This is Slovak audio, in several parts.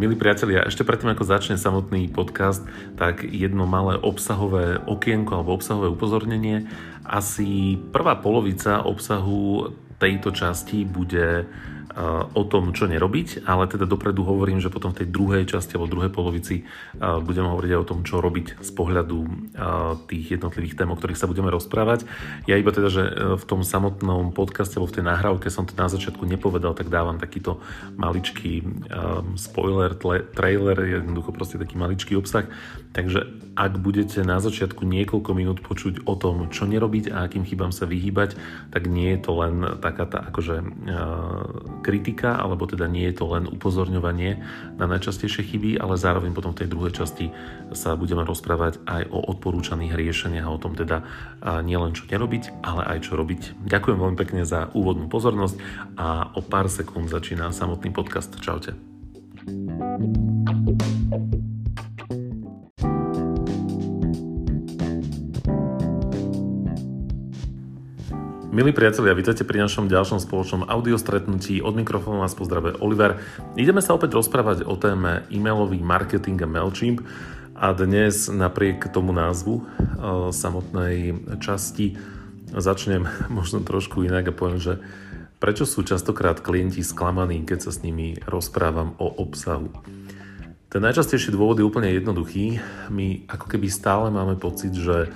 Milí priatelia, ešte predtým, ako začne samotný podcast, tak jedno malé obsahové okienko alebo obsahové upozornenie. Asi prvá polovica obsahu tejto časti bude o tom, čo nerobiť, ale teda dopredu hovorím, že potom v tej druhej časti alebo druhej polovici budeme hovoriť aj o tom, čo robiť z pohľadu tých jednotlivých tém, o ktorých sa budeme rozprávať. Ja iba teda, že v tom samotnom podcaste alebo v tej nahrávke som to na začiatku nepovedal, tak dávam takýto maličký spoiler, trailer, jednoducho proste taký maličký obsah. Takže ak budete na začiatku niekoľko minút počuť o tom, čo nerobiť a akým chybám sa vyhýbať, tak nie je to len taká tá akože kritika, alebo teda nie je to len upozorňovanie na najčastejšie chyby, ale zároveň potom v tej druhej časti sa budeme rozprávať aj o odporúčaných riešeniach a o tom teda nielen čo nerobiť, ale aj čo robiť. Ďakujem veľmi pekne za úvodnú pozornosť a o pár sekúnd začína samotný podcast. Čaute. thank you Milí priatelia, vítajte pri našom ďalšom spoločnom audiostretnutí. Od mikrofónu vás pozdravuje Oliver. Ideme sa opäť rozprávať o téme e-mailový marketing a MailChimp. A dnes napriek tomu názvu e, samotnej časti začnem možno trošku inak a poviem, že prečo sú častokrát klienti sklamaní, keď sa s nimi rozprávam o obsahu. Ten najčastejší dôvod je úplne jednoduchý. My ako keby stále máme pocit, že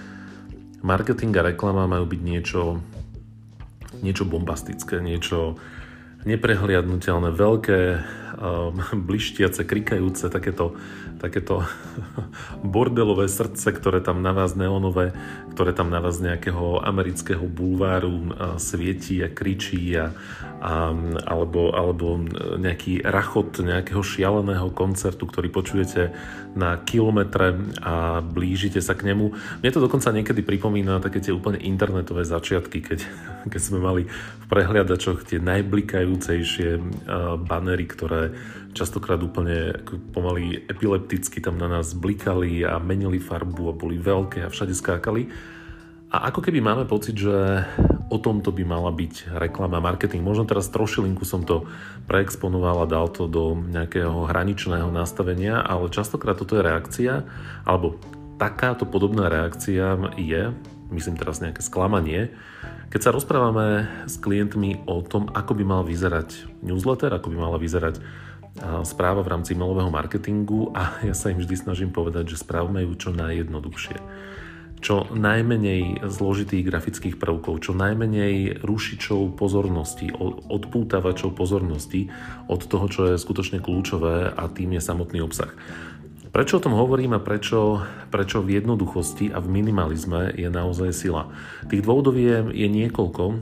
marketing a reklama majú byť niečo niečo bombastické, niečo neprehliadnutelné, veľké, um, blištiace, krikajúce, takéto, takéto bordelové srdce, ktoré tam na vás neonové, ktoré tam na vás nejakého amerického bulváru uh, svietí a kričí a, a, alebo, alebo nejaký rachot nejakého šialeného koncertu, ktorý počujete na kilometre a blížite sa k nemu. Mne to dokonca niekedy pripomína také tie úplne internetové začiatky, keď, keď sme mali v prehliadačoch tie najblikajúcejšie uh, banery, ktoré častokrát úplne pomaly epilepticky tam na nás blikali a menili farbu a boli veľké a všade skákali. A ako keby máme pocit, že o tomto by mala byť reklama, marketing. Možno teraz trošilinku som to preexponoval a dal to do nejakého hraničného nastavenia, ale častokrát toto je reakcia, alebo takáto podobná reakcia je, myslím teraz nejaké sklamanie, keď sa rozprávame s klientmi o tom, ako by mal vyzerať newsletter, ako by mala vyzerať správa v rámci mailového marketingu a ja sa im vždy snažím povedať, že správme ju čo najjednoduchšie. Čo najmenej zložitých grafických prvkov, čo najmenej rušičov pozornosti, odpútavačov pozornosti od toho, čo je skutočne kľúčové a tým je samotný obsah. Prečo o tom hovorím a prečo, prečo v jednoduchosti a v minimalizme je naozaj sila? Tých dôvodov je, je niekoľko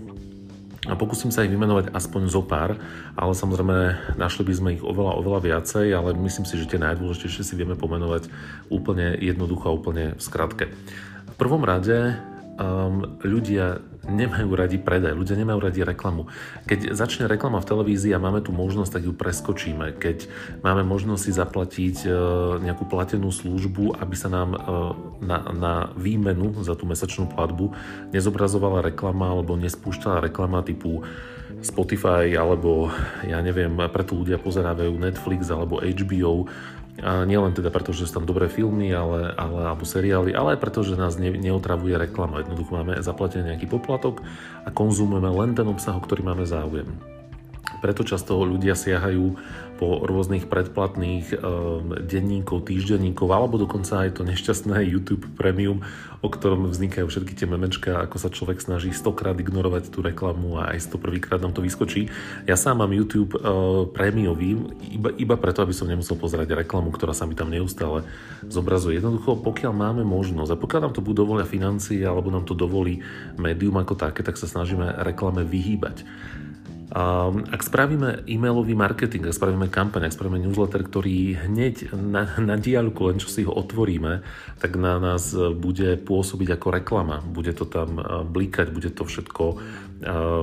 a pokúsim sa ich vymenovať aspoň zo pár, ale samozrejme našli by sme ich oveľa, oveľa viacej, ale myslím si, že tie najdôležitejšie si vieme pomenovať úplne jednoducho a úplne v skratke. V prvom rade um, ľudia nemajú radi predaj, ľudia nemajú radi reklamu. Keď začne reklama v televízii a máme tu možnosť, tak ju preskočíme. Keď máme možnosť si zaplatiť uh, nejakú platenú službu, aby sa nám uh, na, na výmenu za tú mesačnú platbu nezobrazovala reklama alebo nespúšťala reklama typu Spotify alebo ja neviem, preto ľudia pozerávajú Netflix alebo HBO a nielen teda preto, že sú tam dobré filmy ale, ale, alebo seriály, ale aj preto, že nás ne, neotravuje reklama. Jednoducho máme zaplatený nejaký poplatok a konzumujeme len ten obsah, o ktorý máme záujem. Preto často ľudia siahajú po rôznych predplatných um, denníkov, týždenníkov alebo dokonca aj to nešťastné YouTube Premium, o ktorom vznikajú všetky tie memečka, ako sa človek snaží stokrát ignorovať tú reklamu a aj 101 krát nám to vyskočí. Ja sám mám YouTube uh, prémiový iba, iba preto, aby som nemusel pozerať reklamu, ktorá sa mi tam neustále zobrazuje. Jednoducho, pokiaľ máme možnosť a pokiaľ nám to budú dovolia financie alebo nám to dovolí médium ako také, tak sa snažíme reklame vyhýbať. Ak spravíme e-mailový marketing, ak spravíme kampaň, ak spravíme newsletter, ktorý hneď na, na diaľku, len čo si ho otvoríme, tak na nás bude pôsobiť ako reklama. Bude to tam blikať, bude to všetko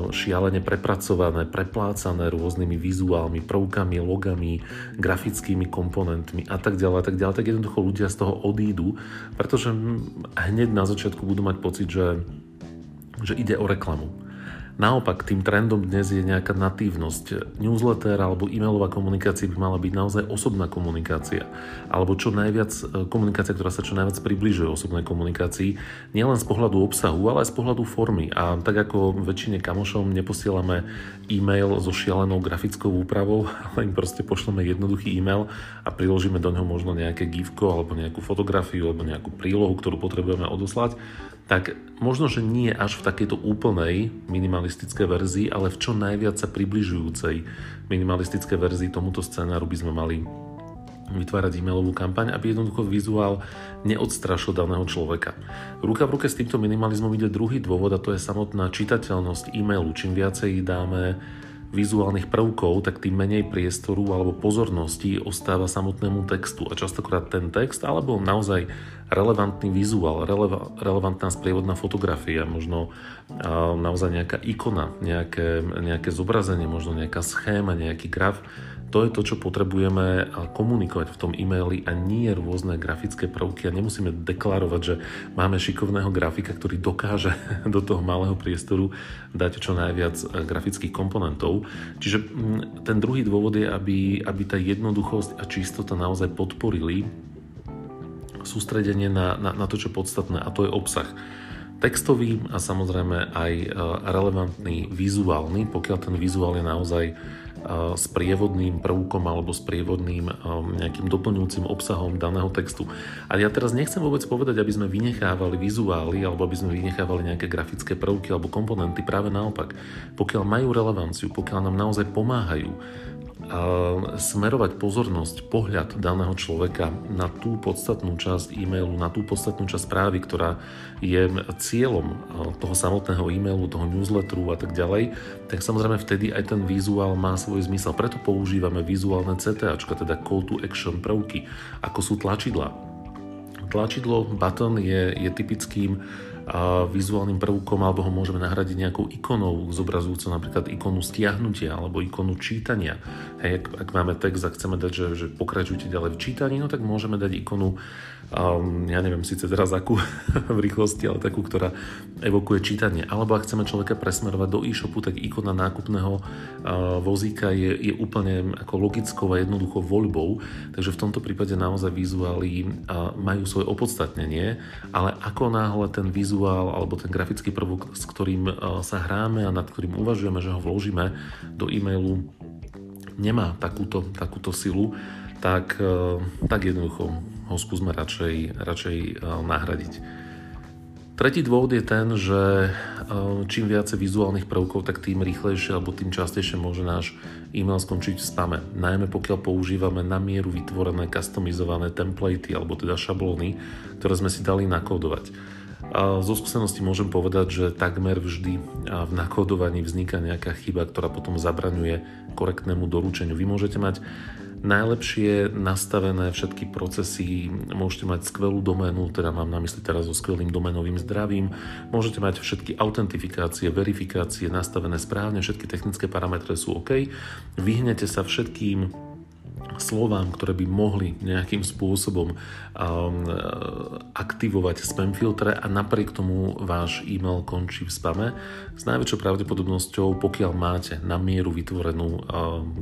šialene prepracované, preplácané rôznymi vizuálmi, prvkami, logami, grafickými komponentmi a tak ďalej a tak ďalej, tak jednoducho ľudia z toho odídu, pretože hneď na začiatku budú mať pocit, že, že ide o reklamu Naopak, tým trendom dnes je nejaká natívnosť. Newsletter alebo e-mailová komunikácia by mala byť naozaj osobná komunikácia. Alebo čo najviac, e, komunikácia, ktorá sa čo najviac približuje osobnej komunikácii. Nielen z pohľadu obsahu, ale aj z pohľadu formy. A tak ako väčšine kamošom neposielame e-mail so šialenou grafickou úpravou, ale im proste pošleme jednoduchý e-mail a priložíme do neho možno nejaké gifko alebo nejakú fotografiu alebo nejakú prílohu, ktorú potrebujeme odoslať, tak možno, že nie až v takejto úplnej minimalistickej verzii, ale v čo najviac sa približujúcej minimalistickej verzii tomuto scenáru by sme mali vytvárať e-mailovú kampaň, aby jednoducho vizuál neodstrašil daného človeka. Ruka v ruke s týmto minimalizmom ide druhý dôvod a to je samotná čitateľnosť e-mailu. Čím viacej dáme vizuálnych prvkov, tak tým menej priestoru alebo pozornosti ostáva samotnému textu. A častokrát ten text, alebo naozaj relevantný vizuál, releva, relevantná sprievodná fotografia, možno a, naozaj nejaká ikona, nejaké, nejaké zobrazenie, možno nejaká schéma, nejaký graf, to je to, čo potrebujeme komunikovať v tom e-maili a nie rôzne grafické prvky. A nemusíme deklarovať, že máme šikovného grafika, ktorý dokáže do toho malého priestoru dať čo najviac e, grafických komponentov. Čiže ten druhý dôvod je, aby, aby tá jednoduchosť a čistota naozaj podporili sústredenie na, na, na to, čo je podstatné a to je obsah textový a samozrejme aj e, relevantný vizuálny, pokiaľ ten vizuál je naozaj s prievodným prvkom alebo s prievodným nejakým doplňujúcim obsahom daného textu. A ja teraz nechcem vôbec povedať, aby sme vynechávali vizuály alebo aby sme vynechávali nejaké grafické prvky alebo komponenty. Práve naopak, pokiaľ majú relevanciu, pokiaľ nám naozaj pomáhajú, smerovať pozornosť, pohľad daného človeka na tú podstatnú časť e-mailu, na tú podstatnú časť správy, ktorá je cieľom toho samotného e-mailu, toho newsletteru a tak ďalej, tak samozrejme vtedy aj ten vizuál má svoj zmysel. Preto používame vizuálne CTAčka, teda call to action prvky, ako sú tlačidla. Tlačidlo, button je, je typickým vizuálnym prvkom alebo ho môžeme nahradiť nejakou ikonou zobrazujúcou napríklad ikonu stiahnutia alebo ikonu čítania. Hej, ak, ak máme text a chceme dať, že, že pokračujte ďalej v čítaní, no tak môžeme dať ikonu um, ja neviem síce teraz akú v rýchlosti, ale takú, ktorá evokuje čítanie. Alebo ak chceme človeka presmerovať do e-shopu, tak ikona nákupného uh, vozíka je, je úplne ako logickou a jednoduchou voľbou, takže v tomto prípade naozaj vizuály uh, majú svoje opodstatnenie, ale ako náhle ten vizuál alebo ten grafický prvok, s ktorým uh, sa hráme a nad ktorým uvažujeme, že ho vložíme do e-mailu, nemá takúto, takúto silu, tak, tak jednoducho ho skúsme radšej, radšej eh, nahradiť. Tretí dôvod je ten, že čím viacej vizuálnych prvkov, tak tým rýchlejšie alebo tým častejšie môže náš e-mail skončiť v spame. Najmä pokiaľ používame na mieru vytvorené, customizované templatey alebo teda šablóny, ktoré sme si dali nakódovať. Zo skúsenosti môžem povedať, že takmer vždy v nakódovaní vzniká nejaká chyba, ktorá potom zabraňuje korektnému doručeniu. Vy môžete mať najlepšie nastavené všetky procesy, môžete mať skvelú doménu, teda mám na mysli teraz so skvelým domenovým zdravím, môžete mať všetky autentifikácie, verifikácie nastavené správne, všetky technické parametre sú OK, vyhnete sa všetkým slovám, ktoré by mohli nejakým spôsobom um, aktivovať spam filtre a napriek tomu váš e-mail končí v spame. S najväčšou pravdepodobnosťou, pokiaľ máte na mieru vytvorenú um,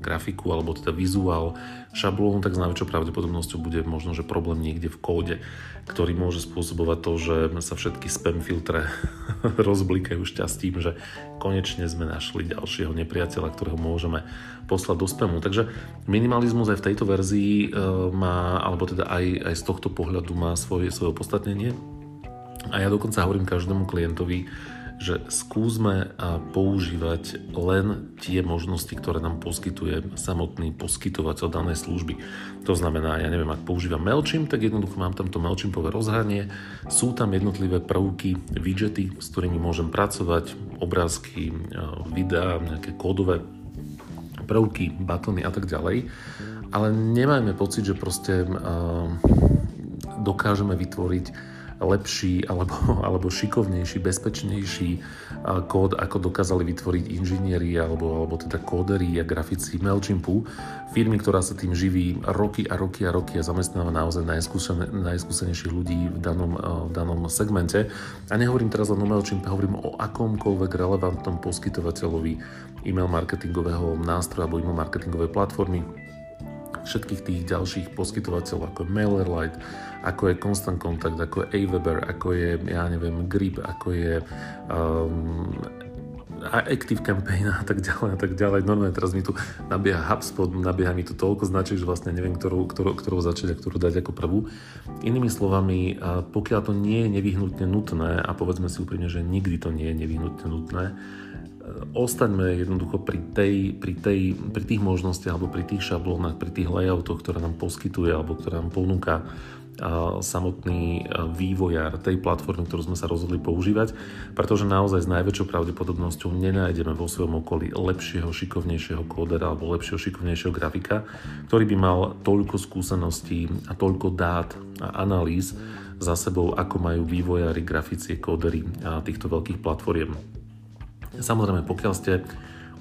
grafiku alebo teda vizuál, šablónu, tak s najväčšou pravdepodobnosťou bude možno, že problém niekde v kóde, ktorý môže spôsobovať to, že sa všetky spam filtre rozblikajú šťastím, že konečne sme našli ďalšieho nepriateľa, ktorého môžeme poslať do spamu. Takže minimalizmus aj v tejto verzii e, má, alebo teda aj, aj z tohto pohľadu má svoje, svoje opodstatnenie. A ja dokonca hovorím každému klientovi, že skúsme používať len tie možnosti, ktoré nám poskytuje samotný poskytovateľ danej služby. To znamená, ja neviem, ak používam MailChimp, tak jednoducho mám tam to MailChimpové rozhranie, sú tam jednotlivé prvky, widgety, s ktorými môžem pracovať, obrázky, videá, nejaké kódové prvky, batony a tak ďalej. Ale nemajme pocit, že proste dokážeme vytvoriť lepší alebo, alebo šikovnejší, bezpečnejší kód, ako dokázali vytvoriť inžinieri alebo, alebo teda kóderi a grafici MailChimpu. Firmy, ktorá sa tým živí roky a roky a roky a zamestnáva naozaj najskúsen, najskúsenejších ľudí v danom, v danom segmente. A nehovorím teraz len o MailChimpe, hovorím o akomkoľvek relevantnom poskytovateľovi e-mail marketingového nástroja alebo e-mail marketingovej platformy všetkých tých ďalších poskytovateľov, ako je MailerLite, ako je Constant Contact, ako je Aweber, ako je, ja neviem, Grip, ako je um, Active Campaign a tak ďalej a tak ďalej. Normálne teraz mi tu nabieha HubSpot, nabieha mi tu toľko značiek, že vlastne neviem, ktorú, ktorú, ktorú začať a ktorú dať ako prvú. Inými slovami, pokiaľ to nie je nevyhnutne nutné, a povedzme si úprimne, že nikdy to nie je nevyhnutne nutné, ostaňme jednoducho pri, tej, pri, tej, pri tých možnostiach alebo pri tých šablónach, pri tých layoutoch, ktoré nám poskytuje alebo ktoré nám ponúka samotný vývojár tej platformy, ktorú sme sa rozhodli používať, pretože naozaj s najväčšou pravdepodobnosťou nenájdeme vo svojom okolí lepšieho, šikovnejšieho kódera alebo lepšieho, šikovnejšieho grafika, ktorý by mal toľko skúseností a toľko dát a analýz za sebou, ako majú vývojári, grafici, kódery týchto veľkých platformiem. Samozrejme, pokiaľ ste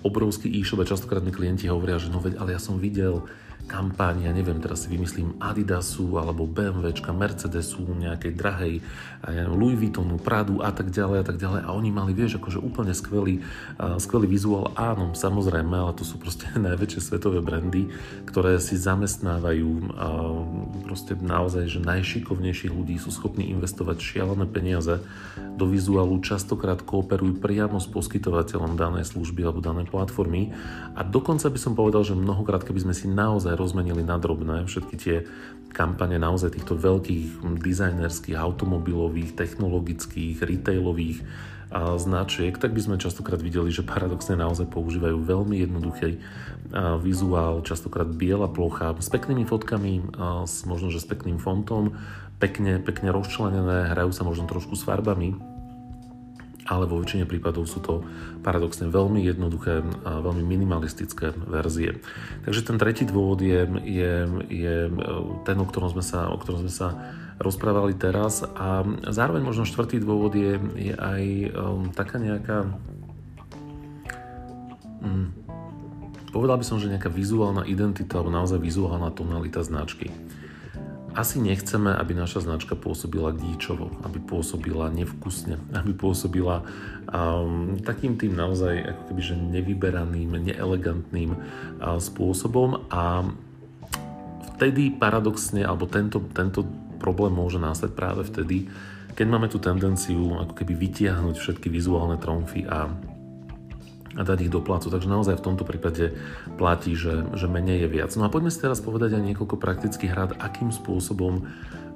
obrovský e-shop a častokrát mi klienti hovoria, že no veď, ale ja som videl kampáň, ja neviem, teraz si vymyslím Adidasu alebo BMWčka, Mercedesu, nejakej drahej, ja neviem, Louis Vuittonu, Pradu a tak ďalej a tak ďalej. A oni mali, vieš, akože úplne skvelý, skvelý vizuál, áno, samozrejme, ale to sú proste najväčšie svetové brandy, ktoré si zamestnávajú uh, proste naozaj, že najšikovnejších ľudí sú schopní investovať šialené peniaze do vizuálu, častokrát kooperujú priamo s poskytovateľom danej služby alebo danej platformy. A dokonca by som povedal, že mnohokrát, keby sme si naozaj rozmenili na drobné všetky tie kampane naozaj týchto veľkých dizajnerských, automobilových, technologických, retailových značiek, tak by sme častokrát videli, že paradoxne naozaj používajú veľmi jednoduchý vizuál, častokrát biela plocha s peknými fotkami, s, možno že s pekným fontom, pekne, pekne rozčlenené, hrajú sa možno trošku s farbami, ale vo väčšine prípadov sú to paradoxne veľmi jednoduché a veľmi minimalistické verzie. Takže ten tretí dôvod je, je, je e, ten, o ktorom sme sa, o ktorom sme sa rozprávali teraz a zároveň možno štvrtý dôvod je, je aj um, taká nejaká um, povedal by som, že nejaká vizuálna identita alebo naozaj vizuálna tonalita značky asi nechceme, aby naša značka pôsobila díčovo, aby pôsobila nevkusne, aby pôsobila um, takým tým naozaj ako keby, že nevyberaným, neelegantným uh, spôsobom. A vtedy paradoxne, alebo tento, tento problém môže nastať práve vtedy, keď máme tú tendenciu ako keby vytiahnuť všetky vizuálne tromfy a a dať ich do plácu. Takže naozaj v tomto prípade platí, že, že menej je viac. No a poďme si teraz povedať aj niekoľko praktických rád, akým spôsobom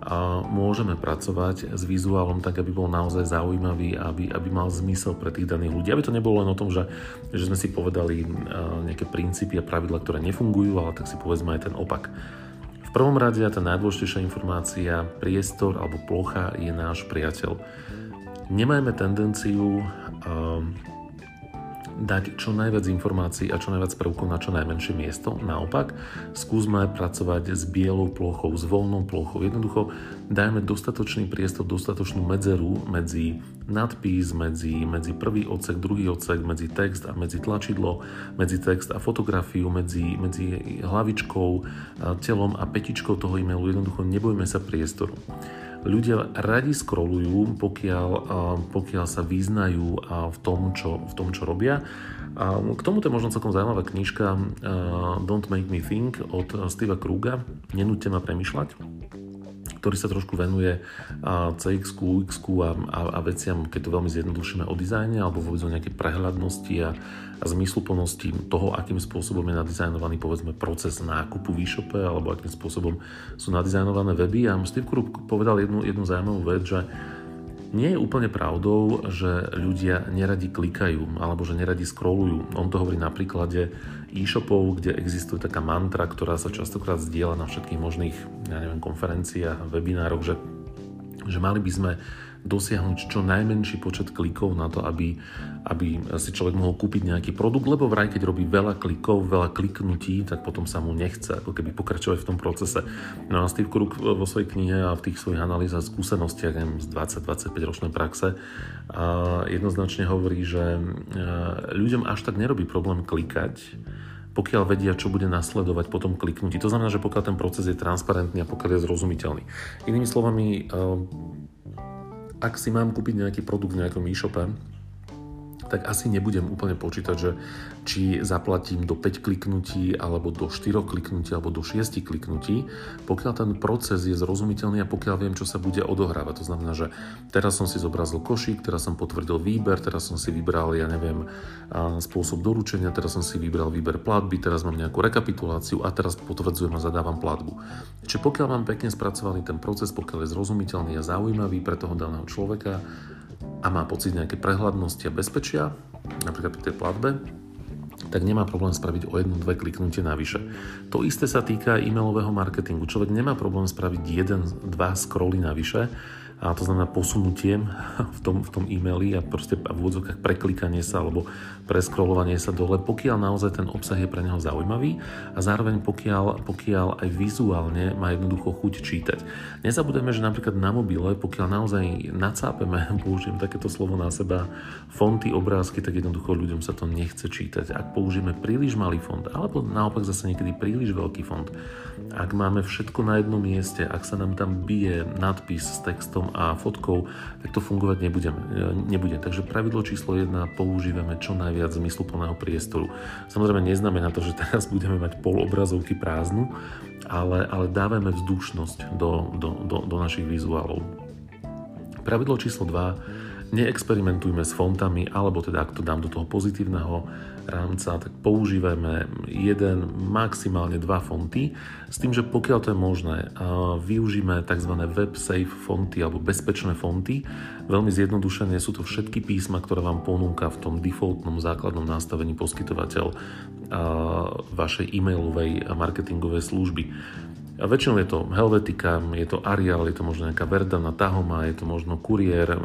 a môžeme pracovať s vizuálom tak, aby bol naozaj zaujímavý, aby, aby mal zmysel pre tých daných ľudí. Aby to nebolo len o tom, že, že sme si povedali nejaké princípy a pravidla, ktoré nefungujú, ale tak si povedzme aj ten opak. V prvom rade tá najdôležitejšia informácia, priestor alebo plocha je náš priateľ. Nemajme tendenciu dať čo najviac informácií a čo najviac prvkov na čo najmenšie miesto. Naopak, skúsme pracovať s bielou plochou, s voľnou plochou. Jednoducho dajme dostatočný priestor, dostatočnú medzeru medzi nadpis, medzi, medzi prvý odsek, druhý odsek, medzi text a medzi tlačidlo, medzi text a fotografiu, medzi, medzi hlavičkou, telom a petičkou toho e-mailu. Jednoducho nebojme sa priestoru. Ľudia radi scrollujú, pokiaľ, pokiaľ sa vyznajú v tom, čo, v tom, čo robia. K tomuto je možno celkom zaujímavá knižka Don't Make Me Think od Steva Kruga. Nenúďte ma premyšľať ktorý sa trošku venuje CX, UX a, a, a veciam, keď to veľmi zjednodušíme o dizajne alebo vôbec o nejakej prehľadnosti a, a zmysluplnosti toho, akým spôsobom je nadizajnovaný povedzme proces nákupu v e-shope alebo akým spôsobom sú nadizajnované weby. A Steve Krug povedal jednu, jednu zaujímavú vec, že nie je úplne pravdou, že ľudia neradi klikajú alebo že neradi scrollujú. On to hovorí na príklade e-shopov, kde existuje taká mantra, ktorá sa častokrát zdieľa na všetkých možných ja neviem, konferenciách, webinároch, že, že mali by sme dosiahnuť čo najmenší počet klikov na to, aby, aby si človek mohol kúpiť nejaký produkt, lebo vraj keď robí veľa klikov, veľa kliknutí, tak potom sa mu nechce ako keby pokračovať v tom procese. No a Steve Krug vo svojej knihe a v tých svojich analýzach, skúsenostiach z 20-25 ročnej praxe a jednoznačne hovorí, že e, ľuďom až tak nerobí problém klikať, pokiaľ vedia, čo bude nasledovať po tom kliknutí. To znamená, že pokiaľ ten proces je transparentný a pokiaľ je zrozumiteľný. Inými slovami, eh, ak si mám kúpiť nejaký produkt v nejakom e-shope, tak asi nebudem úplne počítať, že či zaplatím do 5 kliknutí, alebo do 4 kliknutí, alebo do 6 kliknutí, pokiaľ ten proces je zrozumiteľný a pokiaľ viem, čo sa bude odohrávať. To znamená, že teraz som si zobrazil košík, teraz som potvrdil výber, teraz som si vybral, ja neviem, spôsob doručenia, teraz som si vybral výber platby, teraz mám nejakú rekapituláciu a teraz potvrdzujem a zadávam platbu. Čiže pokiaľ mám pekne spracovaný ten proces, pokiaľ je zrozumiteľný a zaujímavý pre toho daného človeka, a má pocit nejaké prehľadnosti a bezpečia, napríklad pri tej platbe, tak nemá problém spraviť o jedno, dve kliknutie navyše. To isté sa týka e-mailového marketingu. Človek nemá problém spraviť jeden, dva scrolly navyše, a to znamená posunutie v tom, v tom e-maili a proste v úvodzovkách preklikanie sa alebo preskrolovanie sa dole, pokiaľ naozaj ten obsah je pre neho zaujímavý a zároveň pokiaľ, pokiaľ aj vizuálne má jednoducho chuť čítať. Nezabudeme, že napríklad na mobile, pokiaľ naozaj nacápeme, použijem takéto slovo na seba, fonty, obrázky, tak jednoducho ľuďom sa to nechce čítať. Ak použijeme príliš malý font, alebo naopak zase niekedy príliš veľký font, ak máme všetko na jednom mieste, ak sa nám tam bije nadpis s textom a fotkou, tak to fungovať nebude. nebude. Takže pravidlo číslo 1 používame čo najviac zmysluplného priestoru. Samozrejme neznamená to, že teraz budeme mať pol obrazovky prázdnu, ale, ale dávame vzdušnosť do, do, do, do našich vizuálov. Pravidlo číslo 2 neexperimentujme s fontami, alebo teda ak to dám do toho pozitívneho rámca, tak používajme jeden, maximálne dva fonty, s tým, že pokiaľ to je možné, využíme tzv. web safe fonty alebo bezpečné fonty. Veľmi zjednodušené sú to všetky písma, ktoré vám ponúka v tom defaultnom základnom nastavení poskytovateľ vašej e-mailovej marketingovej služby. A väčšinou je to Helvetica, je to Arial, je to možno nejaká Verdana, Tahoma, je to možno Courier,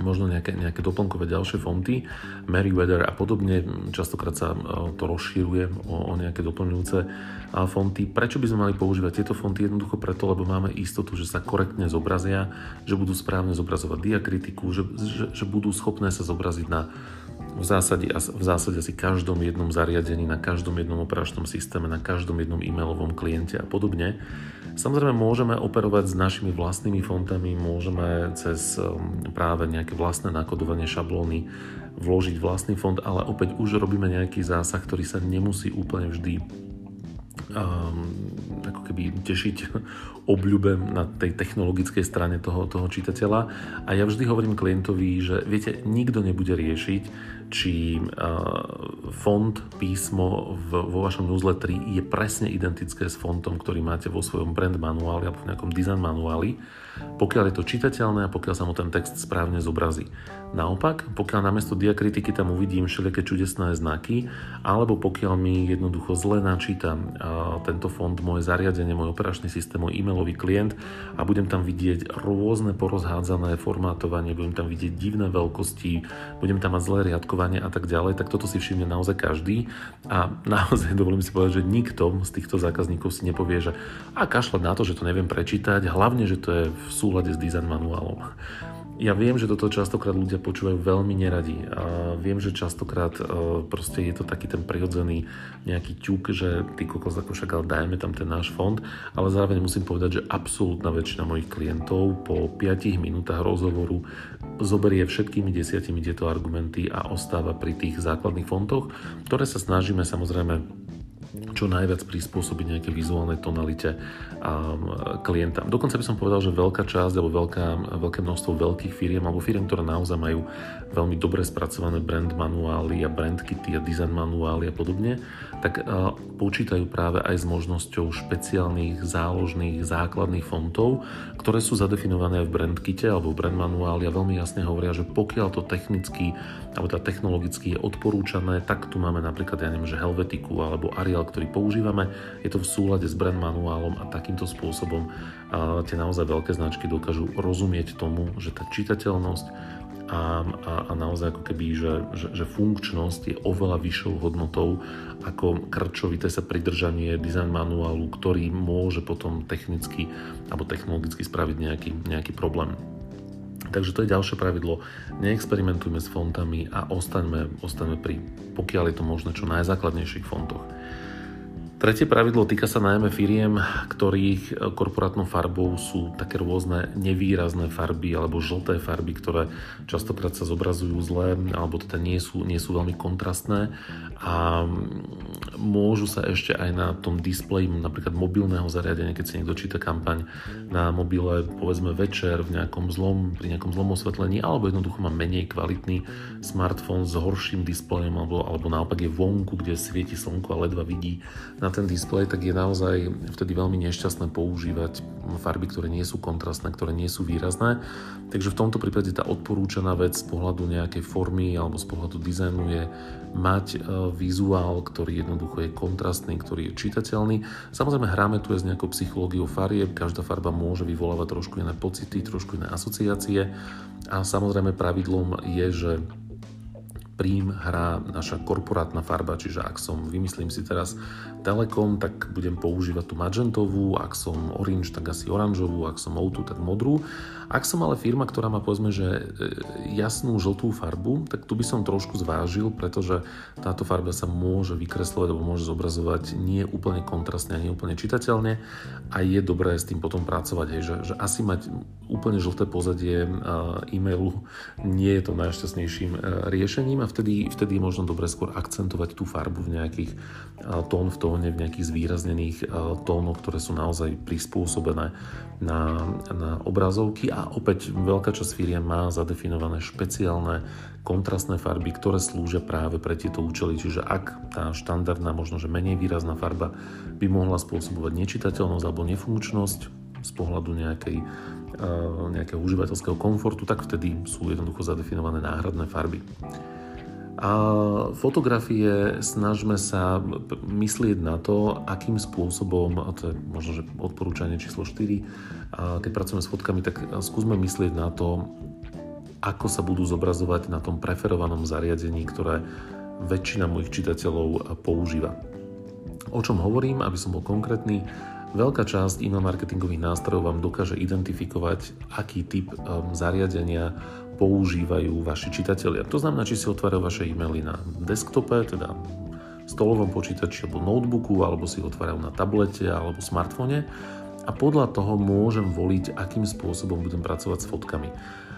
možno nejaké, nejaké doplnkové ďalšie fonty, Meriwether a podobne. Častokrát sa e, to rozšíruje o, o nejaké doplňujúce fonty. Prečo by sme mali používať tieto fonty? Jednoducho preto, lebo máme istotu, že sa korektne zobrazia, že budú správne zobrazovať diakritiku, že, že, že budú schopné sa zobraziť na v zásade, v zásade asi každom jednom zariadení, na každom jednom operačnom systéme, na každom jednom e-mailovom kliente a podobne. Samozrejme môžeme operovať s našimi vlastnými fontami, môžeme cez um, práve nejaké vlastné nakodovanie šablóny vložiť vlastný fond, ale opäť už robíme nejaký zásah, ktorý sa nemusí úplne vždy ako keby tešiť obľúbe na tej technologickej strane toho, toho čitateľa. A ja vždy hovorím klientovi, že viete, nikto nebude riešiť, či uh, font, písmo v, vo vašom newsletteri je presne identické s fontom, ktorý máte vo svojom brand manuáli alebo v nejakom design manuáli, pokiaľ je to čitateľné a pokiaľ sa mu ten text správne zobrazí. Naopak, pokiaľ namiesto diakritiky tam uvidím všelijaké čudesné znaky, alebo pokiaľ mi jednoducho zle načíta uh, tento font, moje zariadenie, môj operačný systém, môj e-mailový klient a budem tam vidieť rôzne porozhádzané formátovanie, budem tam vidieť divné veľkosti, budem tam mať zlé riadkovanie a tak ďalej, tak toto si všimne naozaj každý a naozaj dovolím si povedať, že nikto z týchto zákazníkov si nepovie, že a kašľať na to, že to neviem prečítať, hlavne, že to je v súlade s design manuálom. Ja viem, že toto častokrát ľudia počúvajú veľmi neradi a viem, že častokrát e, proste je to taký ten prirodzený nejaký ťuk, že ty kokos ako však ale dajme tam ten náš fond, ale zároveň musím povedať, že absolútna väčšina mojich klientov po 5 minútach rozhovoru zoberie všetkými desiatimi tieto argumenty a ostáva pri tých základných fontoch, ktoré sa snažíme samozrejme čo najviac prispôsobiť nejaké vizuálnej tonalite klienta. Dokonca by som povedal, že veľká časť alebo veľká, veľké množstvo veľkých firiem alebo firiem, ktoré naozaj majú veľmi dobre spracované brand manuály a brand kity a design manuály a podobne, tak počítajú práve aj s možnosťou špeciálnych záložných základných fontov, ktoré sú zadefinované v brand kite alebo v brand manuáli a veľmi jasne hovoria, že pokiaľ to technicky alebo tá technologicky je odporúčané, tak tu máme napríklad, ja neviem, že Helvetiku alebo Arial ktorý používame. Je to v súlade s brand manuálom a takýmto spôsobom tie naozaj veľké značky dokážu rozumieť tomu, že tá čitateľnosť a, a, a naozaj ako keby, že, že, že funkčnosť je oveľa vyššou hodnotou ako krčovité sa pridržanie design manuálu, ktorý môže potom technicky alebo technologicky spraviť nejaký, nejaký problém. Takže to je ďalšie pravidlo. Neexperimentujme s fontami a ostaňme, ostaňme pri, pokiaľ je to možné, čo najzákladnejších fontoch. Tretie pravidlo týka sa najmä firiem, ktorých korporátnou farbou sú také rôzne nevýrazné farby alebo žlté farby, ktoré častokrát sa zobrazujú zle alebo teda nie sú, nie sú veľmi kontrastné. A môžu sa ešte aj na tom displeji napríklad mobilného zariadenia, keď si niekto číta kampaň na mobile, povedzme večer v nejakom zlom, pri nejakom zlom osvetlení alebo jednoducho má menej kvalitný smartfón s horším displejom alebo, alebo naopak je vonku, kde svieti slnko a ledva vidí na ten displej, tak je naozaj vtedy veľmi nešťastné používať farby, ktoré nie sú kontrastné, ktoré nie sú výrazné. Takže v tomto prípade tá odporúčaná vec z pohľadu nejakej formy alebo z pohľadu dizajnu je mať e, vizuál, ktorý jednoducho je kontrastný, ktorý je čitateľný. Samozrejme hráme tu aj s nejakou psychológiou farieb, každá farba môže vyvolávať trošku iné pocity, trošku iné asociácie a samozrejme pravidlom je, že prím hrá naša korporátna farba, čiže ak som, vymyslím si teraz Telekom, tak budem používať tú magentovú, ak som Orange, tak asi oranžovú, ak som O2, tak modrú. Ak som ale firma, ktorá má povedzme, že e, jasnú žltú farbu, tak tu by som trošku zvážil, pretože táto farba sa môže vykreslovať alebo môže zobrazovať nie úplne kontrastne a nie úplne čitateľne a je dobré s tým potom pracovať, hej, že, že asi mať úplne žlté pozadie e-mailu nie je to najšťastnejším e, riešením a vtedy, vtedy je možno dobre skôr akcentovať tú farbu v nejakých tón v tóne, v nejakých zvýraznených tónoch, ktoré sú naozaj prispôsobené na, na obrazovky a opäť veľká časť firiem má zadefinované špeciálne kontrastné farby, ktoré slúžia práve pre tieto účely. Čiže ak tá štandardná, možno že menej výrazná farba by mohla spôsobovať nečitateľnosť alebo nefunkčnosť z pohľadu nejakej, nejakého užívateľského komfortu, tak vtedy sú jednoducho zadefinované náhradné farby. A fotografie snažme sa myslieť na to, akým spôsobom, a to je možno že odporúčanie číslo 4, keď pracujeme s fotkami, tak skúsme myslieť na to, ako sa budú zobrazovať na tom preferovanom zariadení, ktoré väčšina mojich čitateľov používa. O čom hovorím, aby som bol konkrétny, veľká časť e-mail marketingových nástrojov vám dokáže identifikovať, aký typ um, zariadenia používajú vaši čitatelia. To znamená, či si otvárajú vaše e-maily na desktope, teda stolovom počítači alebo notebooku, alebo si otvárajú na tablete alebo smartfóne a podľa toho môžem voliť, akým spôsobom budem pracovať s fotkami.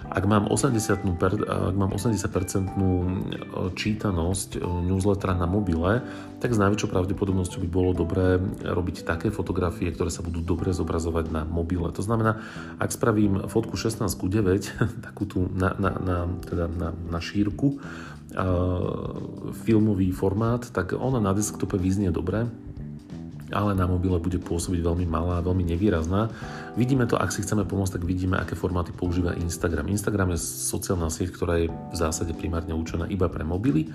Ak mám 80%, ak mám 80% čítanosť e, newslettera na mobile, tak s najväčšou pravdepodobnosťou by bolo dobré robiť také fotografie, ktoré sa budú dobre zobrazovať na mobile. To znamená, ak spravím fotku 16 ku 9, takú tú na, na, na, teda na, na šírku, uh, filmový formát, tak ona na desktope vyznie dobre, ale na mobile bude pôsobiť veľmi malá, veľmi nevýrazná. Vidíme to, ak si chceme pomôcť, tak vidíme, aké formáty používa Instagram. Instagram je sociálna sieť, ktorá je v zásade primárne určená iba pre mobily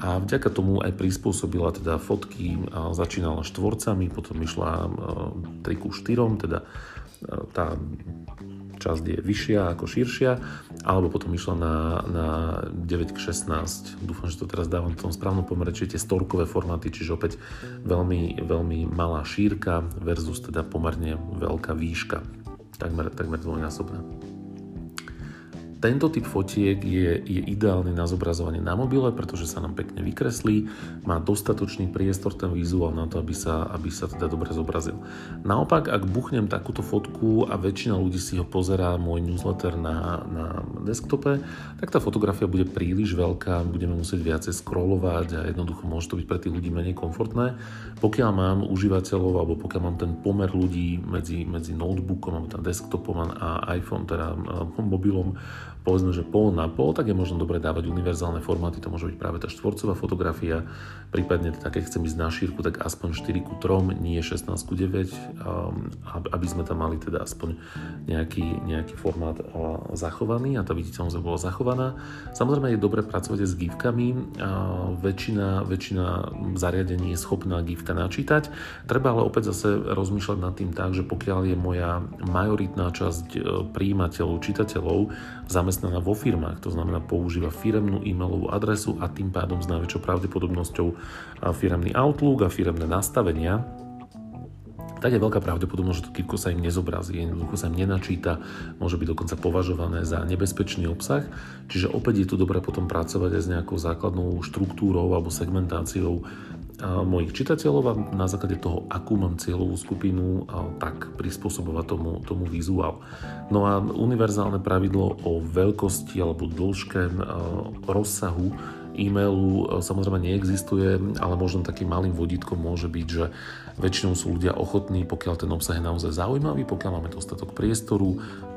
a vďaka tomu aj prispôsobila teda fotky, začínala štvorcami, potom išla 3 ku 4, teda tá časť je vyššia ako širšia, alebo potom išla na, na 9 k 16. Dúfam, že to teraz dávam v tom správnom pomere, čiže tie storkové formáty, čiže opäť veľmi, veľmi malá šírka versus teda pomerne veľká výška, takmer, takmer dvojnásobná. Tento typ fotiek je, je ideálny na zobrazovanie na mobile, pretože sa nám pekne vykreslí, má dostatočný priestor ten vizuál na to, aby sa, aby sa teda dobre zobrazil. Naopak, ak buchnem takúto fotku a väčšina ľudí si ho pozerá môj newsletter na, na desktope, tak tá fotografia bude príliš veľká, budeme musieť viacej scrollovať a jednoducho môže to byť pre tých ľudí menej komfortné. Pokiaľ mám užívateľov alebo pokiaľ mám ten pomer ľudí medzi, medzi notebookom alebo desktopom a iPhone, teda mobilom, povedzme, že pol na pol, tak je možno dobre dávať univerzálne formáty, to môže byť práve tá štvorcová fotografia, prípadne tak, keď chcem ísť na šírku, tak aspoň 4 ku 3, nie 16 ku 9, aby sme tam mali teda aspoň nejaký, nejaký formát zachovaný a tá viditeľnosť bola zachovaná. Samozrejme je dobre pracovať aj s gifkami, väčšina, väčšina zariadení je schopná gifka načítať, treba ale opäť zase rozmýšľať nad tým tak, že pokiaľ je moja majoritná časť e, príjimateľov, čitateľov zamestnaná vo firmách, to znamená používa firemnú e-mailovú adresu a tým pádom s najväčšou pravdepodobnosťou firemný Outlook a firemné nastavenia, tak je veľká pravdepodobnosť, že to kývko sa im nezobrazí, jednoducho sa im nenačíta, môže byť dokonca považované za nebezpečný obsah. Čiže opäť je tu dobré potom pracovať aj s nejakou základnou štruktúrou alebo segmentáciou mojich čitateľov a na základe toho, akú mám cieľovú skupinu, tak prispôsobovať tomu, tomu vizuál. No a univerzálne pravidlo o veľkosti alebo dĺžke rozsahu e-mailu samozrejme neexistuje, ale možno takým malým vodítkom môže byť, že väčšinou sú ľudia ochotní, pokiaľ ten obsah je naozaj zaujímavý, pokiaľ máme dostatok priestoru,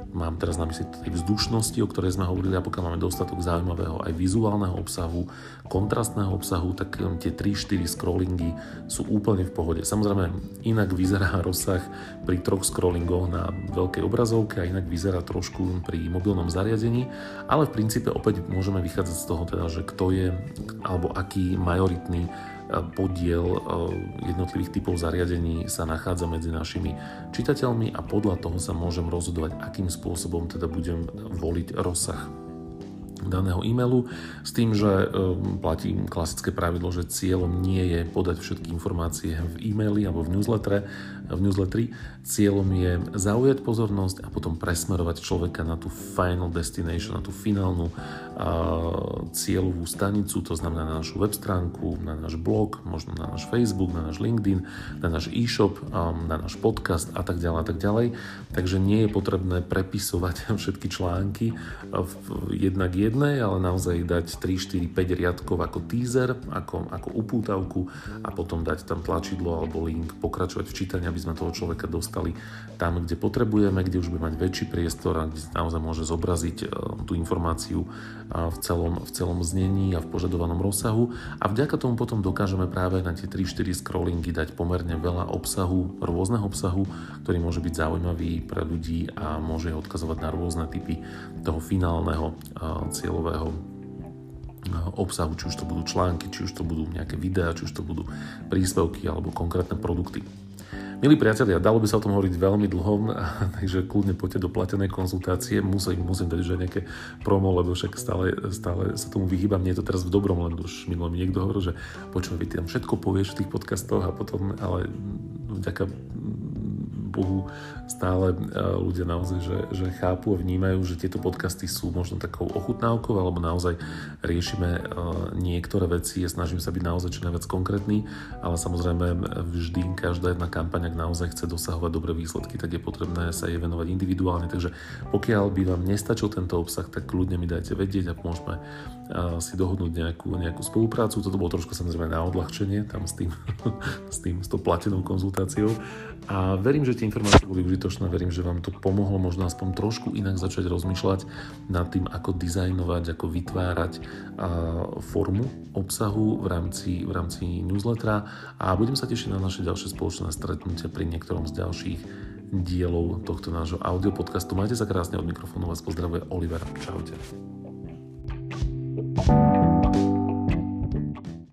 Mám teraz na mysli tej vzdušnosti, o ktorej sme hovorili, a pokiaľ máme dostatok zaujímavého aj vizuálneho obsahu, kontrastného obsahu, tak um, tie 3-4 scrollingy sú úplne v pohode. Samozrejme, inak vyzerá rozsah pri troch scrollingoch na veľkej obrazovke a inak vyzerá trošku pri mobilnom zariadení, ale v princípe opäť môžeme vychádzať z toho teda, že kto je alebo aký majoritný podiel e, jednotlivých typov zariadení sa nachádza medzi našimi čitateľmi a podľa toho sa môžem rozhodovať, akým spôsobom teda budem voliť rozsah daného e-mailu. S tým, že e, platí klasické pravidlo, že cieľom nie je podať všetky informácie v e-maili alebo v newsletter, v newsletteri. Cieľom je zaujať pozornosť a potom presmerovať človeka na tú final destination, na tú finálnu cieľovú stanicu, to znamená na našu web stránku, na náš blog, možno na náš Facebook, na náš LinkedIn, na náš e-shop, na náš podcast a tak ďalej a tak ďalej. Takže nie je potrebné prepisovať všetky články v jednak jednej, ale naozaj dať 3, 4, 5 riadkov ako teaser, ako, ako upútavku a potom dať tam tlačidlo alebo link, pokračovať v čítaní, aby sme toho človeka dostali tam, kde potrebujeme, kde už bude mať väčší priestor a kde naozaj môže zobraziť e, tú informáciu v celom, v celom znení a v požadovanom rozsahu a vďaka tomu potom dokážeme práve na tie 3-4 scrollingy dať pomerne veľa obsahu, rôzneho obsahu, ktorý môže byť zaujímavý pre ľudí a môže odkazovať na rôzne typy toho finálneho cieľového obsahu, či už to budú články, či už to budú nejaké videá, či už to budú príspevky alebo konkrétne produkty. Milí priatelia, dalo by sa o tom hovoriť veľmi dlho, takže kľudne poďte do platenej konzultácie. Musím, musím dať, že nejaké promo, lebo však stále, stále sa tomu vyhýbam. Nie je to teraz v dobrom, len už minulo mi niekto hovoril, že počujem, ty tam všetko povieš v tých podcastoch a potom, ale vďaka Bohu stále e, ľudia naozaj, že, že chápu a vnímajú, že tieto podcasty sú možno takou ochutnávkou, alebo naozaj riešime e, niektoré veci a snažím sa byť naozaj čo najviac konkrétny, ale samozrejme vždy každá jedna kampaň, ak naozaj chce dosahovať dobré výsledky, tak je potrebné sa jej venovať individuálne, takže pokiaľ by vám nestačil tento obsah, tak kľudne mi dajte vedieť a môžeme e, si dohodnúť nejakú, nejakú spoluprácu. Toto bolo trošku samozrejme na odľahčenie, tam s tým, s tým, s tou platenou konzultáciou. A verím, že tie informácie boli užitočné, verím, že vám to pomohlo možno aspoň trošku inak začať rozmýšľať nad tým, ako dizajnovať, ako vytvárať formu obsahu v rámci, v rámci newslettera a budem sa tešiť na naše ďalšie spoločné stretnutie pri niektorom z ďalších dielov tohto nášho audio podcastu. Majte sa krásne od mikrofónu, vás pozdravuje Oliver. Čaute.